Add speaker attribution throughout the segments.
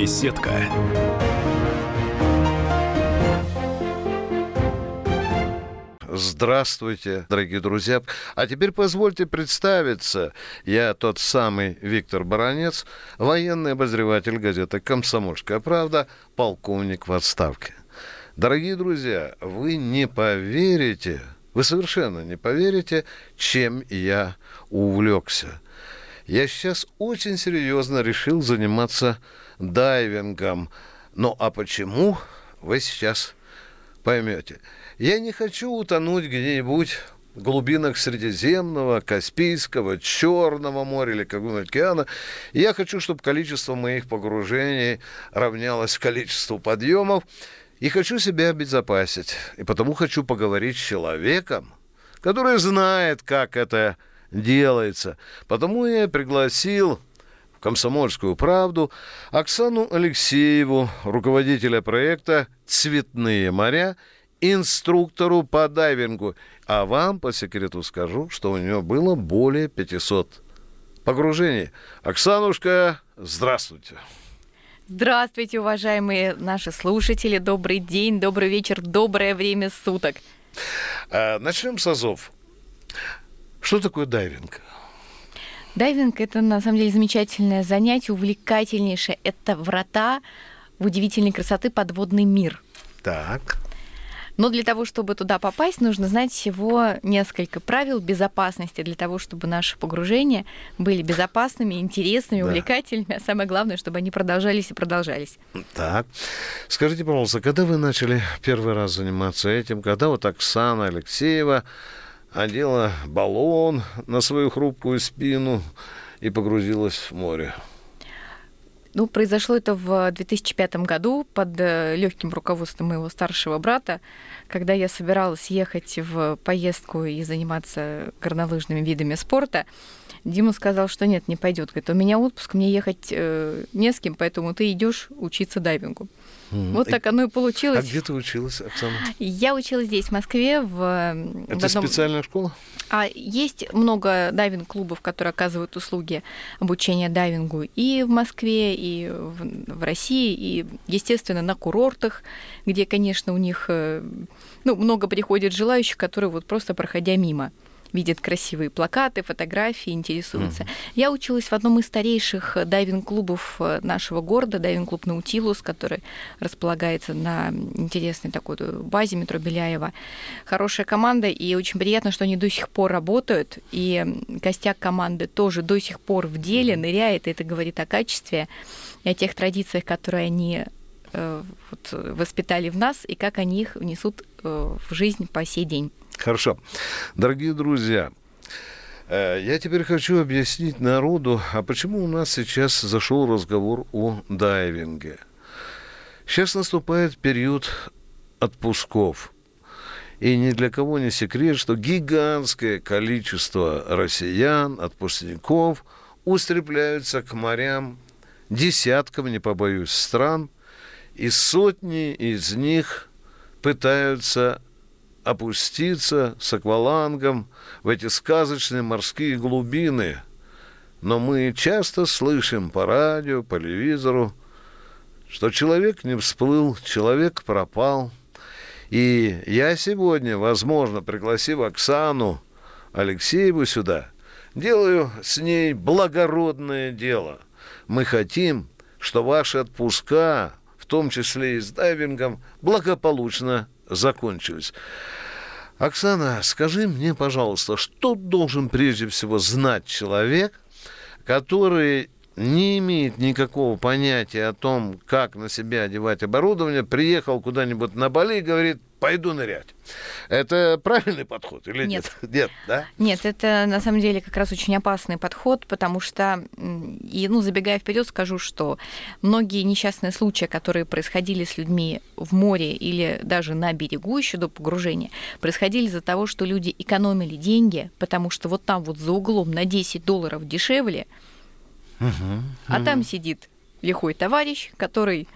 Speaker 1: Беседка.
Speaker 2: Здравствуйте, дорогие друзья. А теперь позвольте представиться. Я тот самый Виктор Баранец, военный обозреватель газеты «Комсомольская правда», полковник в отставке. Дорогие друзья, вы не поверите, вы совершенно не поверите, чем я увлекся. Я сейчас очень серьезно решил заниматься дайвингом. Ну а почему, вы сейчас поймете. Я не хочу утонуть где-нибудь в глубинах Средиземного, Каспийского, Черного моря или какого-нибудь океана. Я хочу, чтобы количество моих погружений равнялось количеству подъемов. И хочу себя обезопасить. И потому хочу поговорить с человеком, который знает, как это делается. Потому я пригласил «Комсомольскую правду» Оксану Алексееву, руководителя проекта «Цветные моря», инструктору по дайвингу. А вам по секрету скажу, что у нее было более 500 погружений. Оксанушка, здравствуйте.
Speaker 3: Здравствуйте, уважаемые наши слушатели. Добрый день, добрый вечер, доброе время суток.
Speaker 2: А, начнем с азов. Что такое дайвинг?
Speaker 3: Дайвинг – это, на самом деле, замечательное занятие, увлекательнейшее. Это врата в удивительной красоты подводный мир.
Speaker 2: Так.
Speaker 3: Но для того, чтобы туда попасть, нужно знать всего несколько правил безопасности для того, чтобы наши погружения были безопасными, интересными, да. увлекательными, а самое главное, чтобы они продолжались и продолжались.
Speaker 2: Так. Скажите, пожалуйста, когда вы начали первый раз заниматься этим? Когда вот Оксана Алексеева одела баллон на свою хрупкую спину и погрузилась в море?
Speaker 3: Ну, произошло это в 2005 году под э, легким руководством моего старшего брата, когда я собиралась ехать в поездку и заниматься горнолыжными видами спорта. Дима сказал, что нет, не пойдет. Говорит, у меня отпуск, мне ехать э, не с кем, поэтому ты идешь учиться дайвингу. Вот так оно и получилось. А
Speaker 2: где ты училась, Оксана?
Speaker 3: Я училась здесь, в Москве. В,
Speaker 2: Это в одном... специальная школа?
Speaker 3: А есть много дайвинг-клубов, которые оказывают услуги обучения дайвингу и в Москве, и в, в России, и, естественно, на курортах, где, конечно, у них э, ну, много приходит желающих, которые вот просто проходя мимо видят красивые плакаты, фотографии, интересуются. Mm-hmm. Я училась в одном из старейших дайвинг-клубов э, нашего города, дайвинг-клуб «Наутилус», который располагается на интересной такой базе метро Беляева. Хорошая команда, и очень приятно, что они до сих пор работают, и костяк команды тоже до сих пор в деле, ныряет, и это говорит о качестве и о тех традициях, которые они вот, воспитали в нас, и как они их внесут э, в жизнь по сей день.
Speaker 2: Хорошо. Дорогие друзья, э, я теперь хочу объяснить народу, а почему у нас сейчас зашел разговор о дайвинге. Сейчас наступает период отпусков. И ни для кого не секрет, что гигантское количество россиян, отпускников, устремляются к морям десяткам, не побоюсь, стран, и сотни из них пытаются опуститься с аквалангом в эти сказочные морские глубины. Но мы часто слышим по радио, по телевизору, что человек не всплыл, человек пропал. И я сегодня, возможно, пригласив Оксану Алексееву сюда, делаю с ней благородное дело. Мы хотим, что ваши отпуска, том числе и с дайвингом, благополучно закончились. Оксана, скажи мне, пожалуйста, что должен прежде всего знать человек, который не имеет никакого понятия о том, как на себя одевать оборудование, приехал куда-нибудь на Бали и говорит, пойду нырять. Это правильный подход или нет?
Speaker 3: Нет, нет да? Нет, это на самом деле как раз очень опасный подход, потому что, и, ну, забегая вперед, скажу, что многие несчастные случаи, которые происходили с людьми в море или даже на берегу еще до погружения, происходили из-за того, что люди экономили деньги, потому что вот там вот за углом на 10 долларов дешевле, угу, а там сидит лихой товарищ, который,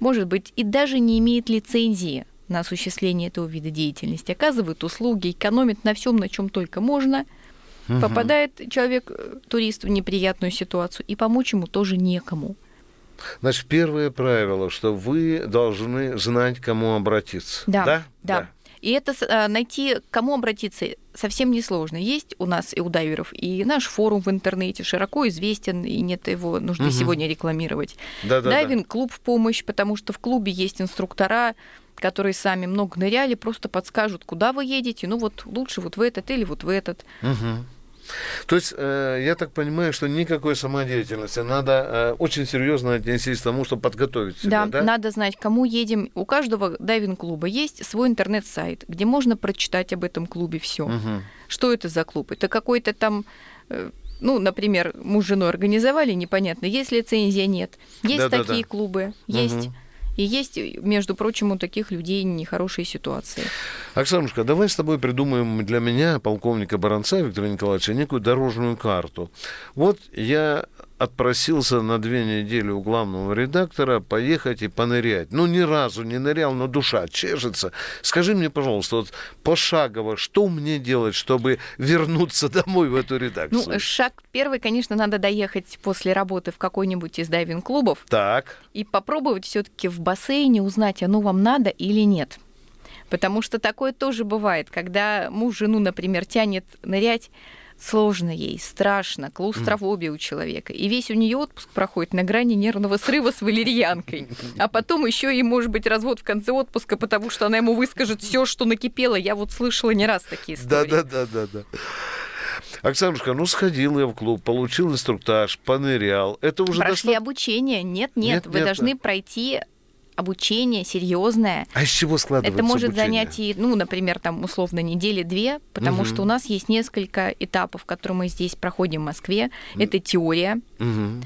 Speaker 3: может быть, и даже не имеет лицензии на осуществление этого вида деятельности, оказывает услуги, экономит на всем, на чем только можно. Угу. Попадает человек, э, турист, в неприятную ситуацию, и помочь ему тоже некому.
Speaker 2: Значит, первое правило, что вы должны знать, к кому обратиться.
Speaker 3: Да, да. да. И это э, найти, к кому обратиться, совсем несложно. Есть у нас и у дайверов, и наш форум в интернете широко известен, и нет его нужды угу. сегодня рекламировать. Да, да, Дайвинг-клуб в помощь, потому что в клубе есть инструктора, которые сами много ныряли, просто подскажут, куда вы едете. Ну вот лучше вот в этот или вот в этот.
Speaker 2: Угу. То есть, э, я так понимаю, что никакой самодеятельности. Надо э, очень серьезно отнестись к тому, чтобы подготовить себя.
Speaker 3: Да, да, надо знать, кому едем. У каждого дайвинг-клуба есть свой интернет-сайт, где можно прочитать об этом клубе все. Угу. Что это за клуб? Это какой-то там э, ну, например, муж с женой организовали, непонятно, есть лицензия, нет. Есть да, такие да, да. клубы, есть угу. И есть, между прочим, у таких людей нехорошие ситуации.
Speaker 2: Оксанушка, давай с тобой придумаем для меня, полковника Баранца Виктора Николаевича, некую дорожную карту. Вот я отпросился на две недели у главного редактора поехать и понырять. Ну, ни разу не нырял, но душа чешется. Скажи мне, пожалуйста, вот пошагово, что мне делать, чтобы вернуться домой в эту редакцию?
Speaker 3: Ну, шаг первый, конечно, надо доехать после работы в какой-нибудь из дайвинг-клубов.
Speaker 2: Так.
Speaker 3: И попробовать все таки в бассейне узнать, оно вам надо или нет. Потому что такое тоже бывает, когда муж жену, например, тянет нырять, сложно ей, страшно, клаустрофобия у человека. И весь у нее отпуск проходит на грани нервного срыва с валерьянкой. А потом еще и может быть развод в конце отпуска, потому что она ему выскажет все, что накипело. Я вот слышала не раз такие истории.
Speaker 2: Да, да, да, да, да. Оксанушка, ну сходил я в клуб, получил инструктаж, понырял. Это уже
Speaker 3: Прошли доста... обучение? Нет, нет, нет вы нет, должны нет. пройти обучение серьезное.
Speaker 2: А из чего складывается
Speaker 3: Это может обучение? занять, и, ну, например, там условно недели две, потому угу. что у нас есть несколько этапов, которые мы здесь проходим в Москве. Это теория. Угу.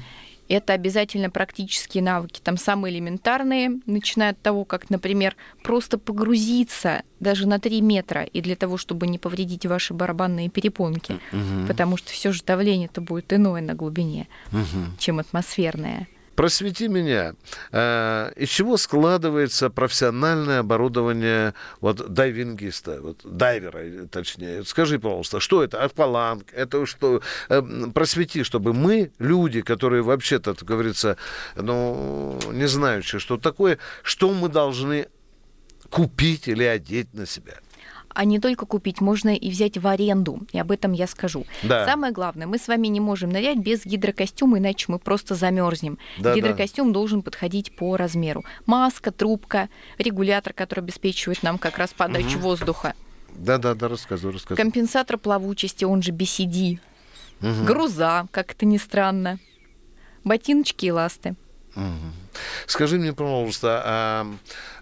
Speaker 3: Это обязательно практические навыки, там самые элементарные, начиная от того, как, например, просто погрузиться даже на 3 метра, и для того, чтобы не повредить ваши барабанные перепонки, угу. потому что все же давление это будет иное на глубине, угу. чем атмосферное.
Speaker 2: Просвети меня, э, из чего складывается профессиональное оборудование вот дайвингиста, вот дайвера, точнее. Скажи, пожалуйста, что это? Акваланг? Это что? Э, просвети, чтобы мы, люди, которые вообще-то, как говорится, ну, не знающие, что такое, что мы должны купить или одеть на себя?
Speaker 3: А не только купить, можно и взять в аренду. И об этом я скажу. Да. Самое главное, мы с вами не можем нырять без гидрокостюма, иначе мы просто замерзнем. Да, Гидрокостюм да. должен подходить по размеру. Маска, трубка, регулятор, который обеспечивает нам как раз подачу угу. воздуха.
Speaker 2: Да, да, да, рассказывай, рассказывай.
Speaker 3: Компенсатор плавучести, он же BCD. Угу. Груза, как это ни странно. Ботиночки и ласты.
Speaker 2: Угу. Скажи мне, пожалуйста, а,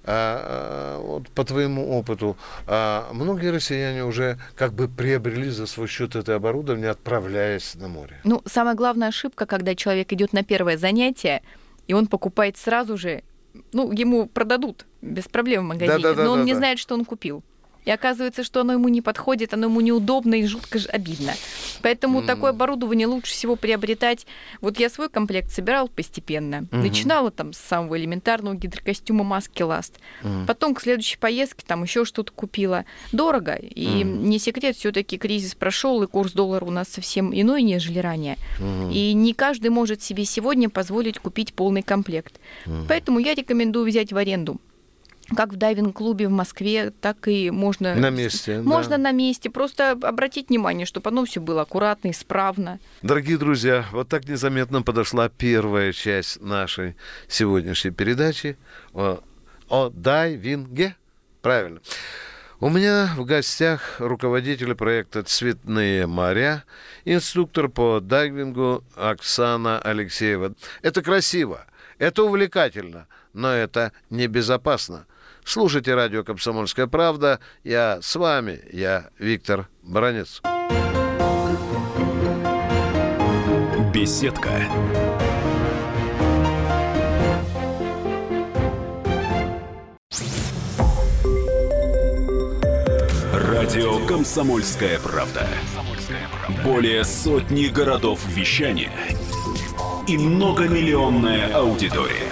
Speaker 2: вот по твоему опыту, а, многие россияне уже как бы приобрели за свой счет это оборудование, отправляясь на море?
Speaker 3: Ну, самая главная ошибка, когда человек идет на первое занятие, и он покупает сразу же, ну, ему продадут без проблем в магазине, да, да, да, но он да, не да. знает, что он купил и оказывается, что оно ему не подходит, оно ему неудобно и жутко обидно. Поэтому mm. такое оборудование лучше всего приобретать. Вот я свой комплект собирал постепенно. Mm-hmm. Начинала там с самого элементарного гидрокостюма маски ласт. Mm. Потом к следующей поездке там еще что-то купила. Дорого. И mm. не секрет, все-таки кризис прошел, и курс доллара у нас совсем иной, нежели ранее. Mm. И не каждый может себе сегодня позволить купить полный комплект. Mm. Поэтому я рекомендую взять в аренду как в дайвинг-клубе в Москве, так и можно...
Speaker 2: На месте.
Speaker 3: Можно да. на месте. Просто обратить внимание, чтобы оно все было аккуратно, исправно.
Speaker 2: Дорогие друзья, вот так незаметно подошла первая часть нашей сегодняшней передачи о, о дайвинге. Правильно. У меня в гостях руководитель проекта «Цветные моря», инструктор по дайвингу Оксана Алексеева. Это красиво, это увлекательно, но это небезопасно. Слушайте радио «Комсомольская правда». Я с вами, я Виктор Бронец.
Speaker 1: Беседка. Радио «Комсомольская правда». Более сотни городов вещания и многомиллионная аудитория.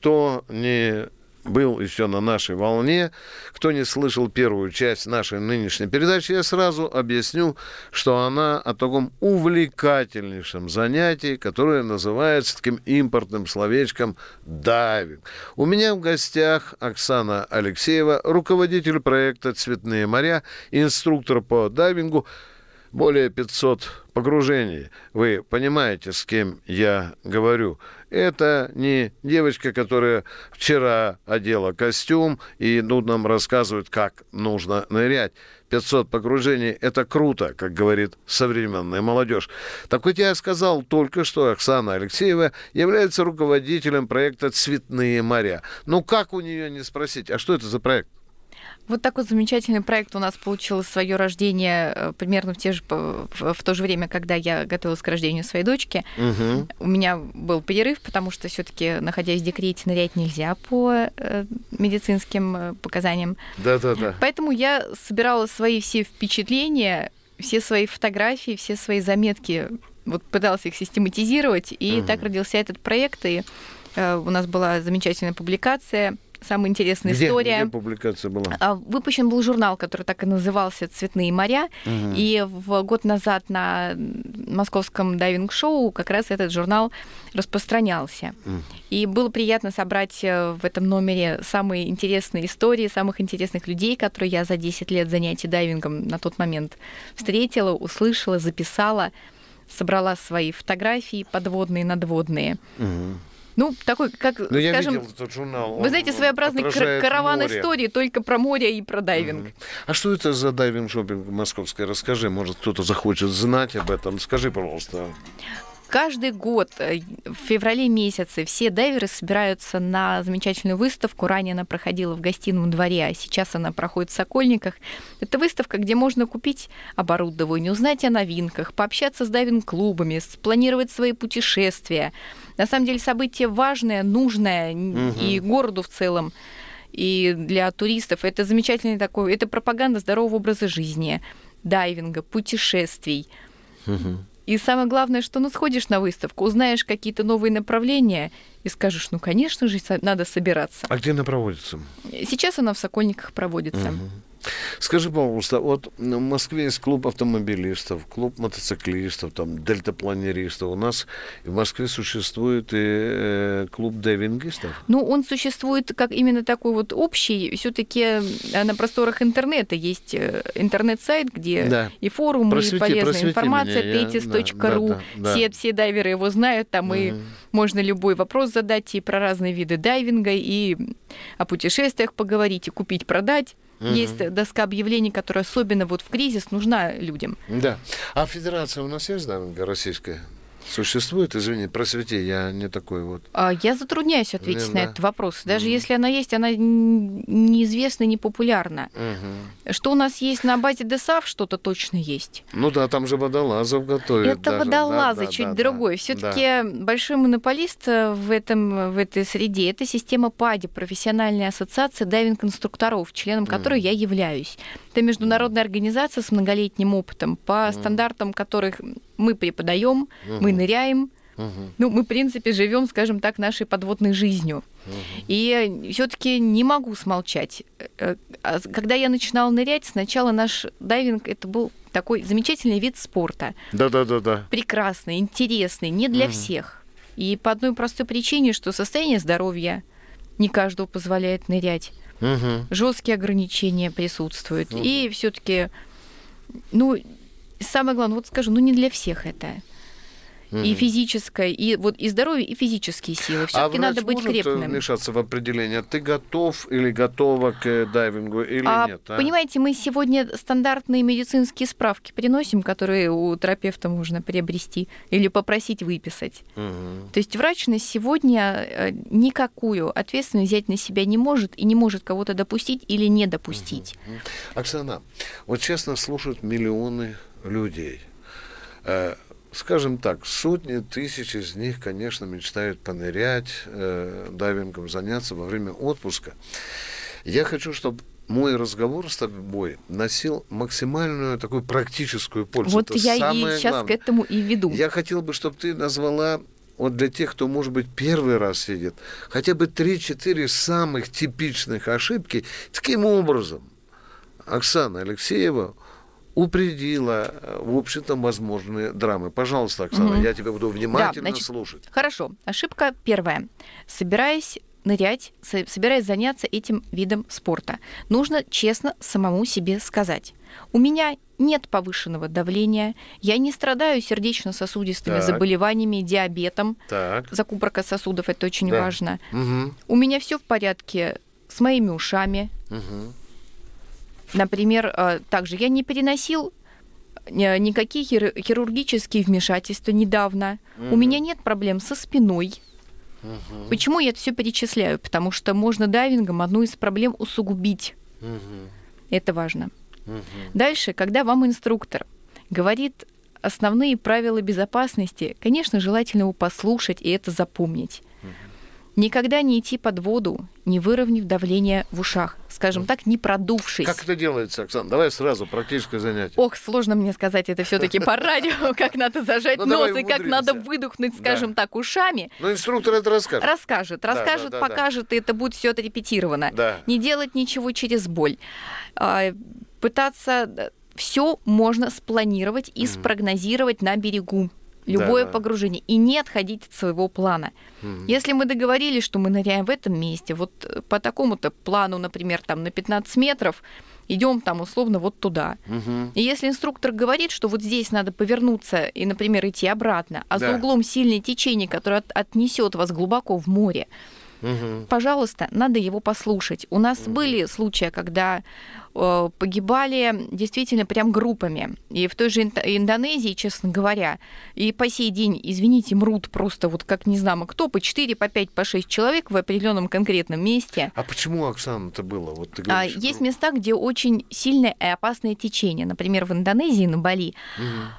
Speaker 2: Кто не был еще на нашей волне, кто не слышал первую часть нашей нынешней передачи, я сразу объясню, что она о таком увлекательнейшем занятии, которое называется таким импортным словечком «дайвинг». У меня в гостях Оксана Алексеева, руководитель проекта «Цветные моря», инструктор по дайвингу, более 500 погружений. Вы понимаете, с кем я говорю. Это не девочка, которая вчера одела костюм и ну, нам рассказывает, как нужно нырять. 500 погружений – это круто, как говорит современная молодежь. Так вот я сказал только что, Оксана Алексеева является руководителем проекта «Цветные моря». Ну как у нее не спросить, а что это за проект?
Speaker 3: Вот такой замечательный проект у нас получил свое рождение э, примерно в, те же, в то же время, когда я готовилась к рождению своей дочки. Угу. У меня был перерыв, потому что все-таки, находясь в декрете, нырять нельзя по э, медицинским э, показаниям.
Speaker 2: Да, да, да.
Speaker 3: Поэтому я собирала свои все впечатления, все свои фотографии, все свои заметки, вот пыталась их систематизировать, и угу. так родился этот проект. И э, у нас была замечательная публикация самая интересная
Speaker 2: где,
Speaker 3: история.
Speaker 2: Где публикация была?
Speaker 3: А, выпущен был журнал, который так и назывался «Цветные моря». Угу. И в год назад на московском дайвинг-шоу как раз этот журнал распространялся. Угу. И было приятно собрать э, в этом номере самые интересные истории, самых интересных людей, которые я за 10 лет занятий дайвингом на тот момент встретила, услышала, записала, собрала свои фотографии подводные, надводные. Угу. Ну, такой, как,
Speaker 2: ну, я скажем, видел этот журнал.
Speaker 3: Вы знаете, своеобразный караван море. истории только про море и про дайвинг. Mm-hmm.
Speaker 2: А что это за дайвинг-шопинг московский? Расскажи, может, кто-то захочет знать об этом. Скажи, пожалуйста.
Speaker 3: Каждый год э, в феврале месяце все дайверы собираются на замечательную выставку. Ранее она проходила в гостином дворе, а сейчас она проходит в Сокольниках. Это выставка, где можно купить оборудование, узнать о новинках, пообщаться с дайвинг-клубами, спланировать свои путешествия. На самом деле событие важное, нужное угу. и городу в целом и для туристов. Это замечательный такой, это пропаганда здорового образа жизни, дайвинга, путешествий. Угу. И самое главное, что ну сходишь на выставку, узнаешь какие-то новые направления и скажешь, ну, конечно же, надо собираться.
Speaker 2: А где она проводится?
Speaker 3: Сейчас она в Сокольниках проводится. Угу.
Speaker 2: Скажи, пожалуйста, вот в Москве есть клуб автомобилистов, клуб мотоциклистов, там, дельтапланеристов. У нас в Москве существует и э, клуб дайвингистов?
Speaker 3: Ну, он существует как именно такой вот общий. все таки э, на просторах интернета есть э, интернет-сайт, где да. и форумы, просвети, и полезная информация, tetis.ru. Да, да, да, все, все дайверы его знают, там угу. и можно любой вопрос задать и про разные виды дайвинга, и о путешествиях поговорить, и купить, продать. Угу. Есть доска объявлений, которая особенно вот в кризис нужна людям.
Speaker 2: Да. А федерация у нас есть, да, российская? Существует, извини, просвети, я не такой вот.
Speaker 3: А, я затрудняюсь ответить не, на да. этот вопрос. Даже mm если она есть, она неизвестна, не популярна. mm Что у нас есть на базе ДСАФ, что-то точно есть.
Speaker 2: Ну да, там же водолазов готовят.
Speaker 3: Это даже. водолазы, да, чуть да, другой. Да, Все-таки да. большой монополист э, в, этом, в этой среде это система ПАДИ, профессиональная ассоциация дайвинг-инструкторов, членом которой mm я являюсь. Это международная организация с многолетним опытом, по mm стандартам которых мы преподаем, mm мы ныряем. Ну, мы, в принципе, живем, скажем так, нашей подводной жизнью. И все-таки не могу смолчать. Э, а когда я начинала нырять, сначала наш дайвинг это был такой замечательный вид спорта.
Speaker 2: Да, да, да, да.
Speaker 3: Прекрасный, интересный, не для угу. всех. И по одной простой причине, что состояние здоровья не каждого позволяет нырять. Угу. Жесткие ограничения присутствуют. Угу. И все-таки, ну, самое главное, вот скажу, ну не для всех это mm и физическое, и вот и здоровье, и физические силы. Все-таки а надо быть может крепким.
Speaker 2: вмешаться в определение, ты готов или готова к дайвингу или а, нет?
Speaker 3: А? Понимаете, мы сегодня стандартные медицинские справки приносим, которые у терапевта можно приобрести или попросить выписать. mm То есть врач на сегодня э, никакую ответственность взять на себя не может и не может кого-то допустить или не допустить.
Speaker 2: mm Оксана, вот честно слушают миллионы людей. Скажем так, сотни тысяч из них, конечно, мечтают понырять, э, дайвингом заняться во время отпуска. Я хочу, чтобы мой разговор с тобой носил максимальную такую практическую пользу.
Speaker 3: Вот
Speaker 2: Это
Speaker 3: я и сейчас
Speaker 2: главное.
Speaker 3: к этому и веду.
Speaker 2: Я хотел бы, чтобы ты назвала вот для тех, кто, может быть, первый раз едет, хотя бы 3-4 самых типичных ошибки. Таким образом, Оксана Алексеева упредила, э, в общем-то, возможные драмы. Пожалуйста, Оксана,
Speaker 3: Мгм.
Speaker 2: я тебя буду внимательно
Speaker 3: Да, значит,
Speaker 2: слушать.
Speaker 3: Хорошо. Ошибка первая. Собираясь нырять, со- собираясь заняться этим видом спорта, нужно честно самому себе сказать. У меня нет повышенного давления, я не страдаю сердечно-сосудистыми
Speaker 2: Так.
Speaker 3: заболеваниями, диабетом,
Speaker 2: Так.
Speaker 3: закупорка сосудов, это очень
Speaker 2: Да.
Speaker 3: важно.
Speaker 2: Мгм.
Speaker 3: У меня все в порядке с моими ушами.
Speaker 2: Мгм.
Speaker 3: Например, э, также я не переносил э, никакие хир- хирургические вмешательства недавно. У меня нет проблем со спиной.
Speaker 2: Мгм.
Speaker 3: Почему я это все перечисляю? Потому что можно дайвингом одну из проблем усугубить.
Speaker 2: Мгм.
Speaker 3: Это важно.
Speaker 2: Мгм.
Speaker 3: Дальше, когда вам инструктор говорит основные правила безопасности, конечно, желательно его послушать и это запомнить. Никогда не идти под воду, не выровняв давление в ушах, скажем так, не продувшись.
Speaker 2: Как это делается, Оксана? Давай сразу практическое занятие.
Speaker 3: Ох, сложно мне сказать это все-таки по радио, как надо зажать
Speaker 2: Ну,
Speaker 3: нос и как надо выдохнуть, скажем так, ушами.
Speaker 2: Но инструктор это расскажет.
Speaker 3: Расскажет, расскажет, покажет, и это будет все отрепетировано. Не делать ничего через боль. А, Пытаться все можно спланировать и спрогнозировать на берегу. Любое
Speaker 2: Да,
Speaker 3: погружение. И не отходить от своего плана.
Speaker 2: Мгм.
Speaker 3: Если мы договорились, что мы ныряем в этом месте, вот э, по такому-то плану, например, там на 15 метров, идем там условно вот туда.
Speaker 2: Мгм.
Speaker 3: И если инструктор говорит, что вот здесь надо повернуться и, например, идти обратно, а
Speaker 2: Да.
Speaker 3: за углом сильное течение, которое от- отнесет вас глубоко в море,
Speaker 2: Мгм.
Speaker 3: пожалуйста, надо его послушать. У нас были случаи, когда э, погибали действительно прям группами. И в той же Инд- Индонезии, честно говоря, и по сей день, извините, мрут просто вот как не знаю кто, по 4, по 5, по 6 человек в определенном конкретном месте.
Speaker 2: А почему, Оксана, это было? Вот ты
Speaker 3: А,
Speaker 2: говоришь,
Speaker 3: Есть места, где очень сильное и опасное течение. Например, в Индонезии, на Бали,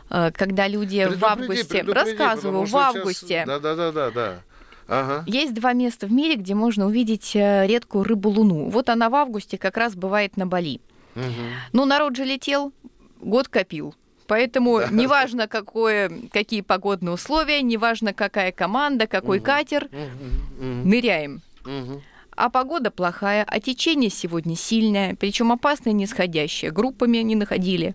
Speaker 3: э, когда люди в
Speaker 2: Предупреди,
Speaker 3: августе...
Speaker 2: предупреди,
Speaker 3: Рассказываю, в августе...
Speaker 2: Да, да, да, да, да. Ага.
Speaker 3: Есть два места в мире, где можно увидеть э, редкую рыбу-луну. Вот она в августе как раз бывает на Бали.
Speaker 2: Мгм.
Speaker 3: Ну, народ же летел, год копил. Поэтому неважно, какое, какие погодные условия, неважно, какая команда, какой
Speaker 2: Мгм.
Speaker 3: катер.
Speaker 2: Мгм.
Speaker 3: ныряем.
Speaker 2: Мгм.
Speaker 3: А погода плохая, а течение сегодня сильное, причем опасное нисходящее. Группами не находили.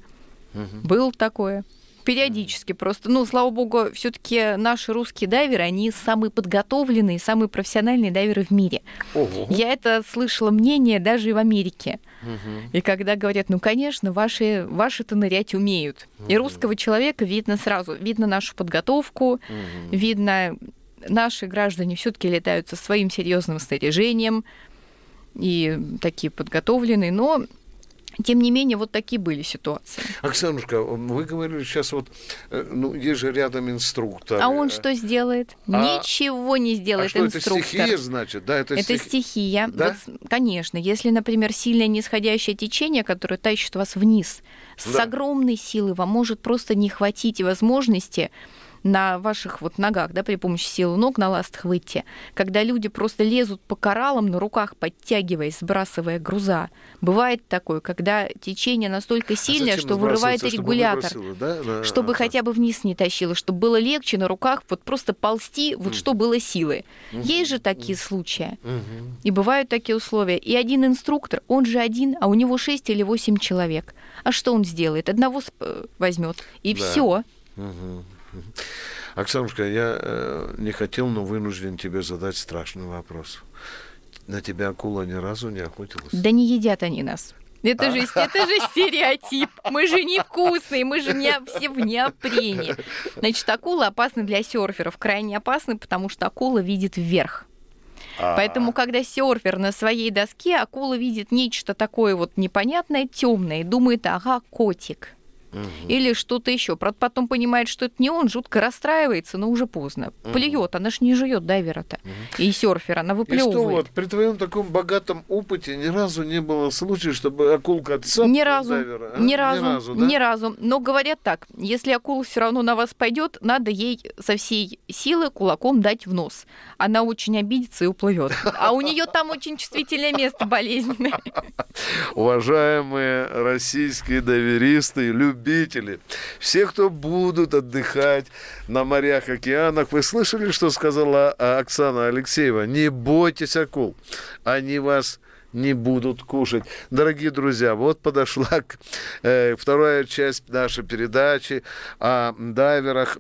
Speaker 2: Мгм.
Speaker 3: Было такое. Периодически просто. Ну, слава богу, все-таки наши русские дайверы, они самые подготовленные, самые профессиональные дайверы в мире.
Speaker 2: Ого.
Speaker 3: Я это слышала мнение даже и в Америке. И когда говорят, ну, конечно, ваши, ваши-то нырять умеют. И русского человека видно сразу. Видно нашу подготовку,
Speaker 2: Мгм.
Speaker 3: видно, наши граждане все-таки летают со своим серьезным снаряжением и такие подготовленные, но тем не менее, вот такие были ситуации.
Speaker 2: Оксанушка, вы говорили сейчас вот, э, ну, есть же рядом инструктор.
Speaker 3: А он
Speaker 2: Э,
Speaker 3: что сделает?
Speaker 2: а-
Speaker 3: Ничего не
Speaker 2: А
Speaker 3: сделает
Speaker 2: что, это
Speaker 3: инструктор.
Speaker 2: стихия, значит? Да, это,
Speaker 3: Это
Speaker 2: стихи-
Speaker 3: стихия.
Speaker 2: Да?
Speaker 3: Вот с- конечно, если, например, сильное нисходящее течение, которое тащит вас вниз, с
Speaker 2: Да.
Speaker 3: огромной силы вам может просто не хватить возможности на ваших вот ногах, да, при помощи силы ног на ластах выйти, когда люди просто лезут по кораллам на руках, подтягиваясь, сбрасывая груза. Бывает такое, когда течение настолько
Speaker 2: А
Speaker 3: сильное,
Speaker 2: зачем
Speaker 3: что вырывает
Speaker 2: чтобы
Speaker 3: регулятор.
Speaker 2: выбросило, да? На-
Speaker 3: Чтобы
Speaker 2: ага.
Speaker 3: хотя бы вниз не тащило, чтобы было легче на руках вот просто ползти, вот что было силы. Есть же такие случаи.
Speaker 2: Мгм.
Speaker 3: И бывают такие условия. И один инструктор, он же один, а у него 6 или 8 человек. А что он сделает? Одного возьмет. И
Speaker 2: Да.
Speaker 3: все.
Speaker 2: Мгм. Оксанушка, я э, не хотел, но вынужден тебе задать страшный вопрос. На тебя акула ни разу не охотилась?
Speaker 3: Да не едят они нас. Это
Speaker 2: А?
Speaker 3: же, это же стереотип. Мы же невкусные, мы же не, все в неопрене. Значит, акулы опасны для серферов. Крайне опасны, потому что акула видит вверх.
Speaker 2: А,
Speaker 3: Поэтому, когда серфер на своей доске, акула видит нечто такое вот непонятное, темное, и думает, ага, котик. Угу. или что-то еще. Потом понимает, что это не он, жутко расстраивается, но уже поздно. Угу. Плюет, она ж не жует дайвера-то угу. и серфера, она выплевывает. И что вот,
Speaker 2: при твоем таком богатом опыте ни разу не было случая, чтобы акулка отцапала
Speaker 3: ни разу, дайвера? А? Ни разу, ни разу, да? ни разу. Но говорят так, если акула все равно на вас пойдет, надо ей со всей силы кулаком дать в нос. Она очень обидится и уплывет. А у нее там очень чувствительное место болезненное.
Speaker 2: Уважаемые российские доверисты, любители, все, кто будут отдыхать на морях, океанах, вы слышали, что сказала Оксана Алексеева? Не бойтесь акул, они вас не будут кушать. Дорогие друзья, вот подошла к, э, вторая часть нашей передачи о дайверах.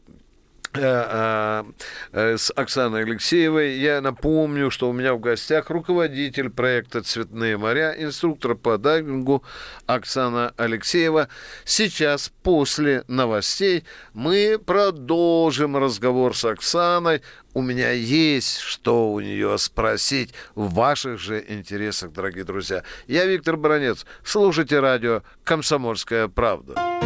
Speaker 2: Э, э, с Оксаной Алексеевой. Я напомню, что у меня в гостях руководитель проекта «Цветные моря», инструктор по дайвингу Оксана Алексеева. Сейчас, после новостей, мы продолжим разговор с Оксаной. У меня есть что у нее спросить в ваших же интересах, дорогие друзья. Я Виктор Бронец. Слушайте радио «Комсомольская правда».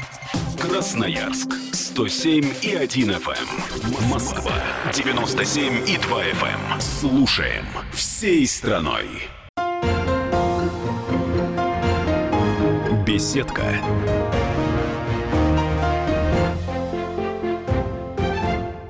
Speaker 1: Красноярск 107 и 1 FM. Эм. Москва 97 и 2 FM. Эм. Слушаем всей страной. Беседка.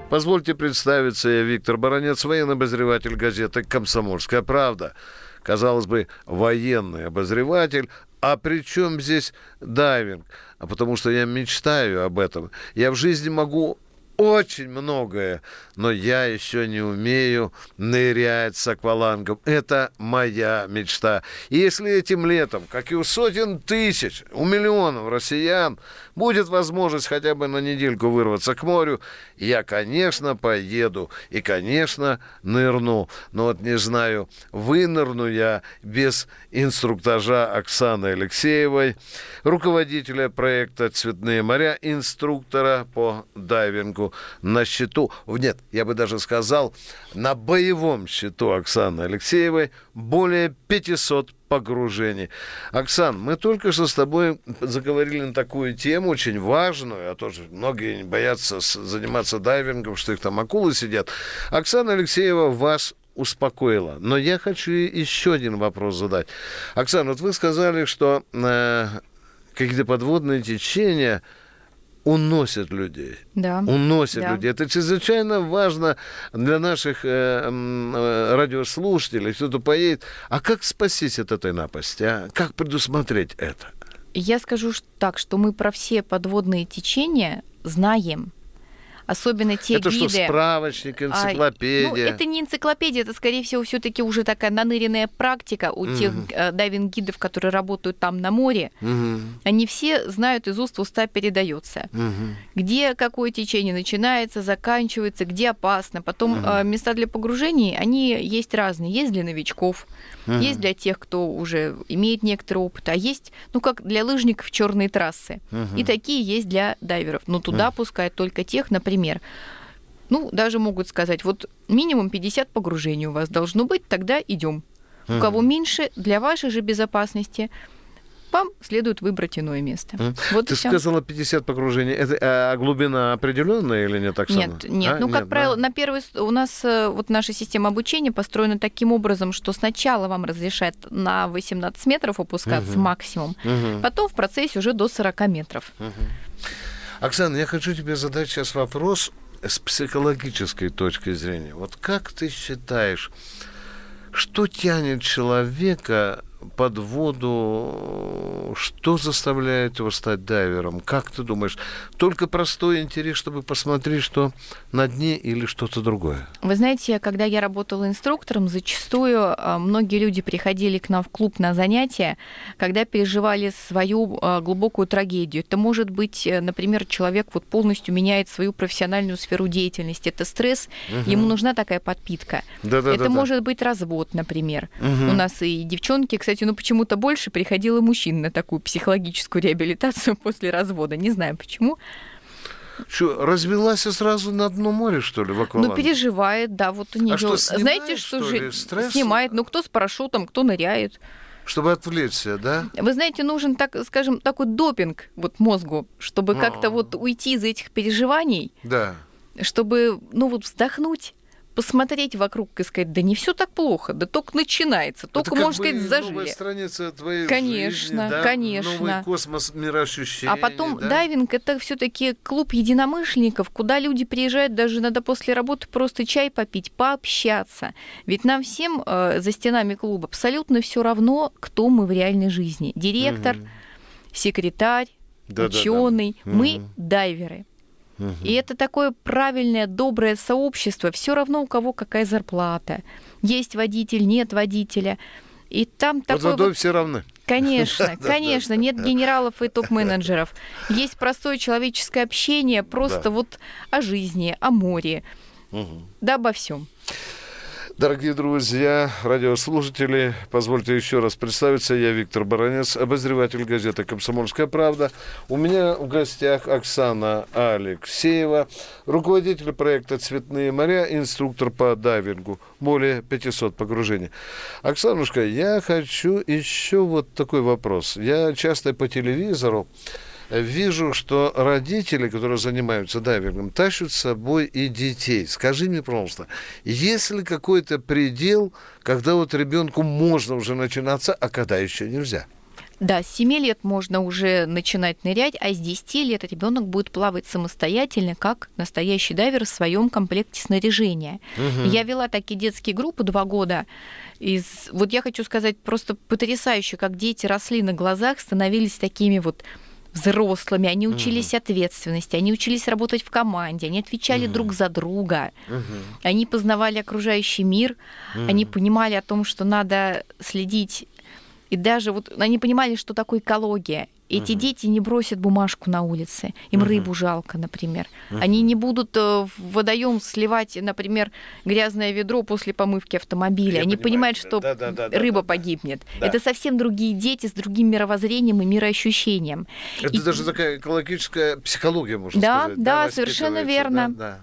Speaker 2: Позвольте представиться, я Виктор Баранец, военный обозреватель газеты «Комсомольская правда». Казалось бы, военный обозреватель, а при чем здесь дайвинг? А потому что я мечтаю об этом. Я в жизни могу очень многое, но я еще не умею нырять с аквалангом. Это моя мечта. И если этим летом, как и у сотен тысяч, у миллионов россиян, будет возможность хотя бы на недельку вырваться к морю, я, конечно, поеду и, конечно, нырну. Но вот не знаю, вынырну я без инструктажа Оксаны Алексеевой, руководителя проекта «Цветные моря», инструктора по дайвингу на счету. Нет, я бы даже сказал, на боевом счету Оксаны Алексеевой более 500 погружений. Оксан, мы только что с тобой заговорили на такую тему, очень важную, а тоже многие боятся заниматься дайвингом, что их там акулы сидят. Оксана Алексеева вас успокоила. Но я хочу еще один вопрос задать. Оксана, вот вы сказали, что э, какие-то подводные течения уносят людей.
Speaker 3: Да.
Speaker 2: Уносят
Speaker 3: да.
Speaker 2: людей. Это чрезвычайно важно для наших э, э, радиослушателей. Кто-то поедет. А как спастись от этой напасти? А? Как предусмотреть это?
Speaker 3: Я скажу так, что мы про все подводные течения знаем особенно те
Speaker 2: это
Speaker 3: гиды...
Speaker 2: Это что, справочник, энциклопедия? А, ну,
Speaker 3: это не энциклопедия, это, скорее всего, все таки уже такая наныренная практика у угу. тех э, дайвинг-гидов, которые работают там на море. Угу. Они все знают из уст в уста передается. Угу. Где какое течение начинается, заканчивается, где опасно. Потом угу. э, места для погружений, они есть разные. Есть для новичков, угу. есть для тех, кто уже имеет некоторый опыт, а есть, ну, как для лыжников черные трассы. Угу. И такие есть для дайверов. Но туда угу. пускают только тех, например, например, ну, даже могут сказать, вот минимум 50 погружений у вас должно быть, тогда идем. У кого меньше, для вашей же безопасности, вам следует выбрать иное место. Mm.
Speaker 2: Вот Ты сказала 50 погружений. Это а глубина определенная или не так
Speaker 3: Нет, нет. А? Ну, как нет, правило, да? на первый у нас э, вот наша система обучения построена таким образом, что сначала вам разрешают на 18 метров опускаться угу. максимум, угу. потом в процессе уже до 40 метров. Угу.
Speaker 2: Оксана, я хочу тебе задать сейчас вопрос с психологической точки зрения. Вот как ты считаешь, что тянет человека под воду, что заставляет его стать дайвером? Как ты думаешь? Только простой интерес, чтобы посмотреть, что на дне или что-то другое?
Speaker 3: Вы знаете, когда я работала инструктором, зачастую а, многие люди приходили к нам в клуб на занятия, когда переживали свою а, глубокую трагедию. Это может быть, э, например, человек вот полностью меняет свою профессиональную сферу деятельности. Это стресс, угу. ему нужна такая подпитка. Да, да, это да, может да. быть развод, например. Угу. У нас и девчонки, кстати, ну почему-то больше приходило мужчин на такую психологическую реабилитацию после развода. Не знаю почему.
Speaker 2: Что, развелась сразу на дно море, что ли, в акваланге?
Speaker 3: Ну, переживает, да, вот у нее. А что, снимает, Знаете, что, что же Стресс? снимает? Ну, кто с парашютом, кто ныряет.
Speaker 2: Чтобы отвлечься, да?
Speaker 3: Вы знаете, нужен, так скажем, такой допинг вот мозгу, чтобы как-то а. вот уйти из этих переживаний.
Speaker 2: Да.
Speaker 3: Чтобы, ну вот, вздохнуть посмотреть вокруг и сказать, да не все так плохо, да только начинается, только, можно сказать, зажили. Новая
Speaker 2: страница твоей
Speaker 3: конечно,
Speaker 2: жизни, да?
Speaker 3: конечно.
Speaker 2: Новый космос мироощущения.
Speaker 3: А потом
Speaker 2: да?
Speaker 3: дайвинг это все-таки клуб единомышленников, куда люди приезжают даже иногда после работы просто чай попить, пообщаться. Ведь нам всем э, за стенами клуба абсолютно все равно, кто мы в реальной жизни. Директор, угу. секретарь, да, ученый. Да, да. Мы угу. дайверы. И это такое правильное, доброе сообщество. Все равно у кого какая зарплата. Есть водитель, нет водителя. И там
Speaker 2: Под такой вот... все равны.
Speaker 3: Конечно, конечно, нет генералов и топ-менеджеров. Есть простое человеческое общение, просто вот о жизни, о море, да обо всем.
Speaker 2: Дорогие друзья, радиослушатели, позвольте еще раз представиться. Я Виктор Баранец, обозреватель газеты «Комсомольская правда». У меня в гостях Оксана Алексеева, руководитель проекта «Цветные моря», инструктор по дайвингу. Более 500 погружений. Оксанушка, я хочу еще вот такой вопрос. Я часто по телевизору вижу, что родители, которые занимаются дайвингом, тащат с собой и детей. Скажи мне, пожалуйста, есть ли какой-то предел, когда вот ребенку можно уже начинаться, а когда еще нельзя?
Speaker 3: Да, с 7 лет можно уже начинать нырять, а с 10 лет ребенок будет плавать самостоятельно, как настоящий дайвер в своем комплекте снаряжения. Угу. Я вела такие детские группы два года. Из... Вот я хочу сказать, просто потрясающе, как дети росли на глазах, становились такими вот взрослыми, они учились mm-hmm. ответственности, они учились работать в команде, они отвечали mm-hmm. друг за друга, mm-hmm. они познавали окружающий мир, mm-hmm. они понимали о том, что надо следить, и даже вот они понимали, что такое экология, эти угу. дети не бросят бумажку на улице, им угу. рыбу жалко, например. Угу. Они не будут э, в водоем сливать, например, грязное ведро после помывки автомобиля. Я Они понимаю, понимают, что да, да, да, рыба да, погибнет. Да. Это совсем другие дети с другим мировоззрением и мироощущением.
Speaker 2: Это и... даже такая экологическая психология, можно
Speaker 3: да,
Speaker 2: сказать.
Speaker 3: Да, да, совершенно верно. Да,
Speaker 2: да.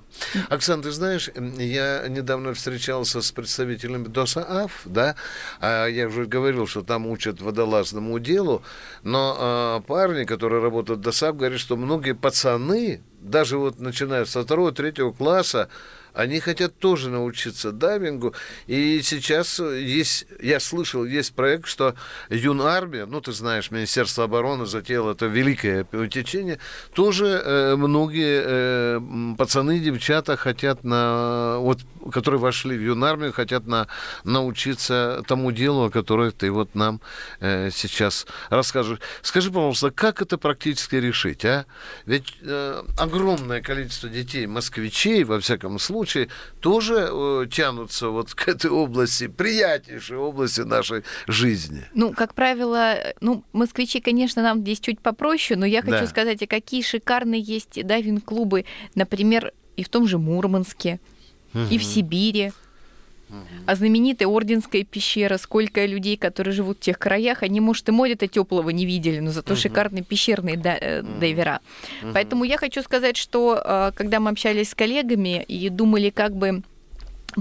Speaker 2: Оксана, ты знаешь, я недавно встречался с представителями ДОСААФ, да, а я уже говорил, что там учат водолазному делу, но а, парни, которые работают в ДОСАП, говорят, что многие пацаны, даже вот начиная со второго, третьего класса, они хотят тоже научиться дайвингу. И сейчас есть, я слышал, есть проект, что Юнармия, ну, ты знаешь, Министерство обороны затеяло это великое утечение, тоже э, многие э, пацаны, девчата хотят на, вот, которые вошли в Юнармию, хотят на, научиться тому делу, о котором ты вот нам э, сейчас расскажешь. Скажи, пожалуйста, как это практически решить, а? Ведь э, огромное количество детей, москвичей, во всяком случае, случае тоже э, тянутся вот к этой области, приятнейшей области нашей жизни.
Speaker 3: Ну, как правило, ну, москвичи, конечно, нам здесь чуть попроще, но я хочу да. сказать, а какие шикарные есть дайвинг-клубы, например, и в том же Мурманске, угу. и в Сибири. А знаменитая Орденская пещера, сколько людей, которые живут в тех краях, они, может, и моря-то теплого не видели, но зато uh-huh. шикарные пещерные uh-huh. дайвера. Uh-huh. Поэтому я хочу сказать, что э, когда мы общались с коллегами и думали, как бы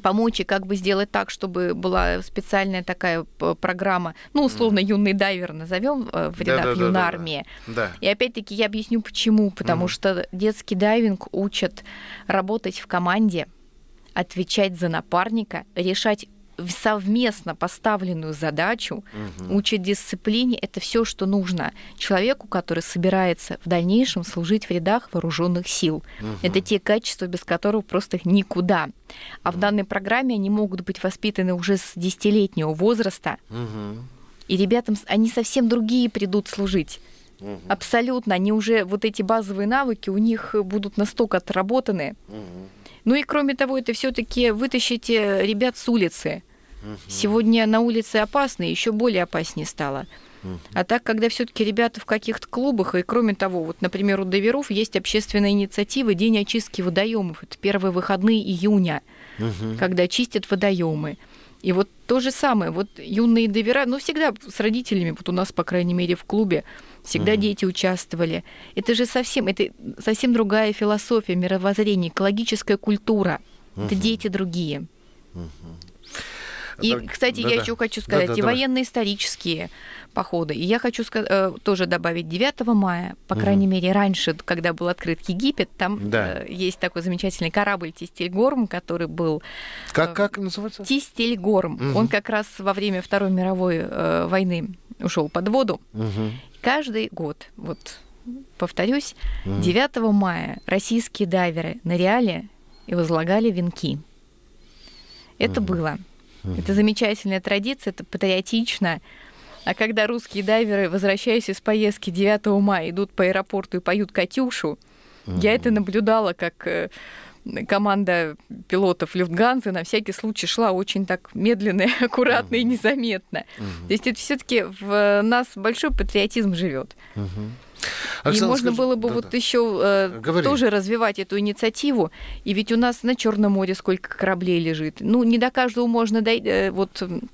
Speaker 3: помочь и как бы сделать так, чтобы была специальная такая программа, ну, условно, юный дайвер назовем э, в рядах да, да, юнармии. Да, да. И опять-таки я объясню почему. Потому mm. что детский дайвинг учат работать в команде, отвечать за напарника, решать совместно поставленную задачу, угу. учить дисциплине, это все, что нужно человеку, который собирается в дальнейшем служить в рядах вооруженных сил. Угу. Это те качества, без которых просто никуда. А в данной программе они могут быть воспитаны уже с десятилетнего возраста. Угу И ребятам они совсем другие придут служить.
Speaker 2: Мгм.
Speaker 3: Абсолютно. Они уже, вот эти базовые навыки у них будут настолько отработаны.
Speaker 2: Мгм.
Speaker 3: Ну и кроме того, это все-таки вытащите ребят с улицы. Сегодня на улице опасно, еще более опаснее стало. А так, когда все-таки ребята в каких-то клубах, и кроме того, вот, например, у Доверов есть общественная инициатива День очистки водоемов. Это первые выходные июня, когда чистят водоемы. И вот то же самое, вот юные довера, ну, всегда с родителями, вот у нас, по крайней мере, в клубе, всегда
Speaker 2: Мгм.
Speaker 3: дети участвовали. Это же совсем, это совсем другая философия, мировоззрение, экологическая культура. Это
Speaker 2: Мгм.
Speaker 3: дети другие. И, кстати, я
Speaker 2: Да-да.
Speaker 3: еще хочу сказать,
Speaker 2: Да-да,
Speaker 3: и
Speaker 2: давай.
Speaker 3: военно-исторические походы. И я хочу э, тоже добавить 9 мая, по
Speaker 2: Мгм.
Speaker 3: крайней мере, раньше, когда был открыт Египет, там
Speaker 2: Да.
Speaker 3: э, есть такой замечательный корабль Тистельгорм, который был
Speaker 2: Как, как называется?
Speaker 3: Тистельгорм.
Speaker 2: Мгм.
Speaker 3: Он как раз во время Второй мировой э, войны ушел под воду.
Speaker 2: Мгм.
Speaker 3: Каждый год, вот повторюсь,
Speaker 2: Мгм.
Speaker 3: 9 мая российские дайверы ныряли и возлагали венки. Это
Speaker 2: Мгм.
Speaker 3: было.
Speaker 2: Мгм.
Speaker 3: Это замечательная традиция, это патриотично. А когда русские дайверы, возвращаясь из поездки 9 мая, идут по аэропорту и поют «Катюшу», я это наблюдала, как э, команда пилотов Люфтганзы на всякий случай шла очень так медленно, и аккуратно и
Speaker 2: Мгм.
Speaker 3: незаметно.
Speaker 2: Мгм.
Speaker 3: То есть это все-таки в нас большой патриотизм живет.
Speaker 2: Мгм.
Speaker 3: И
Speaker 2: Оксана,
Speaker 3: можно
Speaker 2: скажи-
Speaker 3: было бы
Speaker 2: Да-да.
Speaker 3: вот еще
Speaker 2: Говори.
Speaker 3: тоже развивать эту инициативу. И ведь у нас на Черном море сколько кораблей лежит. Ну, не до каждого можно дой- э, вот м,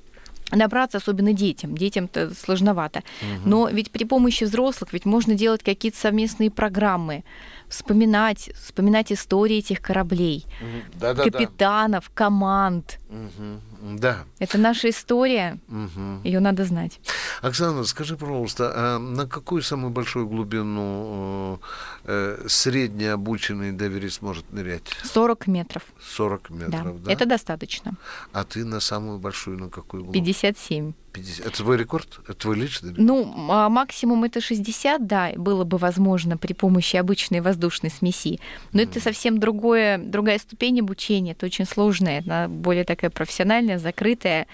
Speaker 3: добраться, особенно детям. Детям-то сложновато.
Speaker 2: Мгм.
Speaker 3: Но ведь при помощи взрослых ведь можно делать какие-то совместные программы, вспоминать, вспоминать истории этих кораблей,
Speaker 2: Мгм. Да-да-да.
Speaker 3: капитанов, команд.
Speaker 2: Мгм. Да.
Speaker 3: Это наша история,
Speaker 2: Мгм.
Speaker 3: ее надо знать.
Speaker 2: Оксана, скажи, пожалуйста, а на какую самую большую глубину э, средний обученный доверить сможет нырять?
Speaker 3: 40 метров.
Speaker 2: 40
Speaker 3: Да,
Speaker 2: метров, да?
Speaker 3: это достаточно.
Speaker 2: А ты на самую большую на какую глубину?
Speaker 3: 57.
Speaker 2: 50. Это твой рекорд? Это твой личный?
Speaker 3: Ну, а максимум это 60, да, было бы возможно при помощи обычной воздушной смеси. Но это совсем другое, другая ступень обучения, это очень сложная, она более такая профессиональная, закрытая.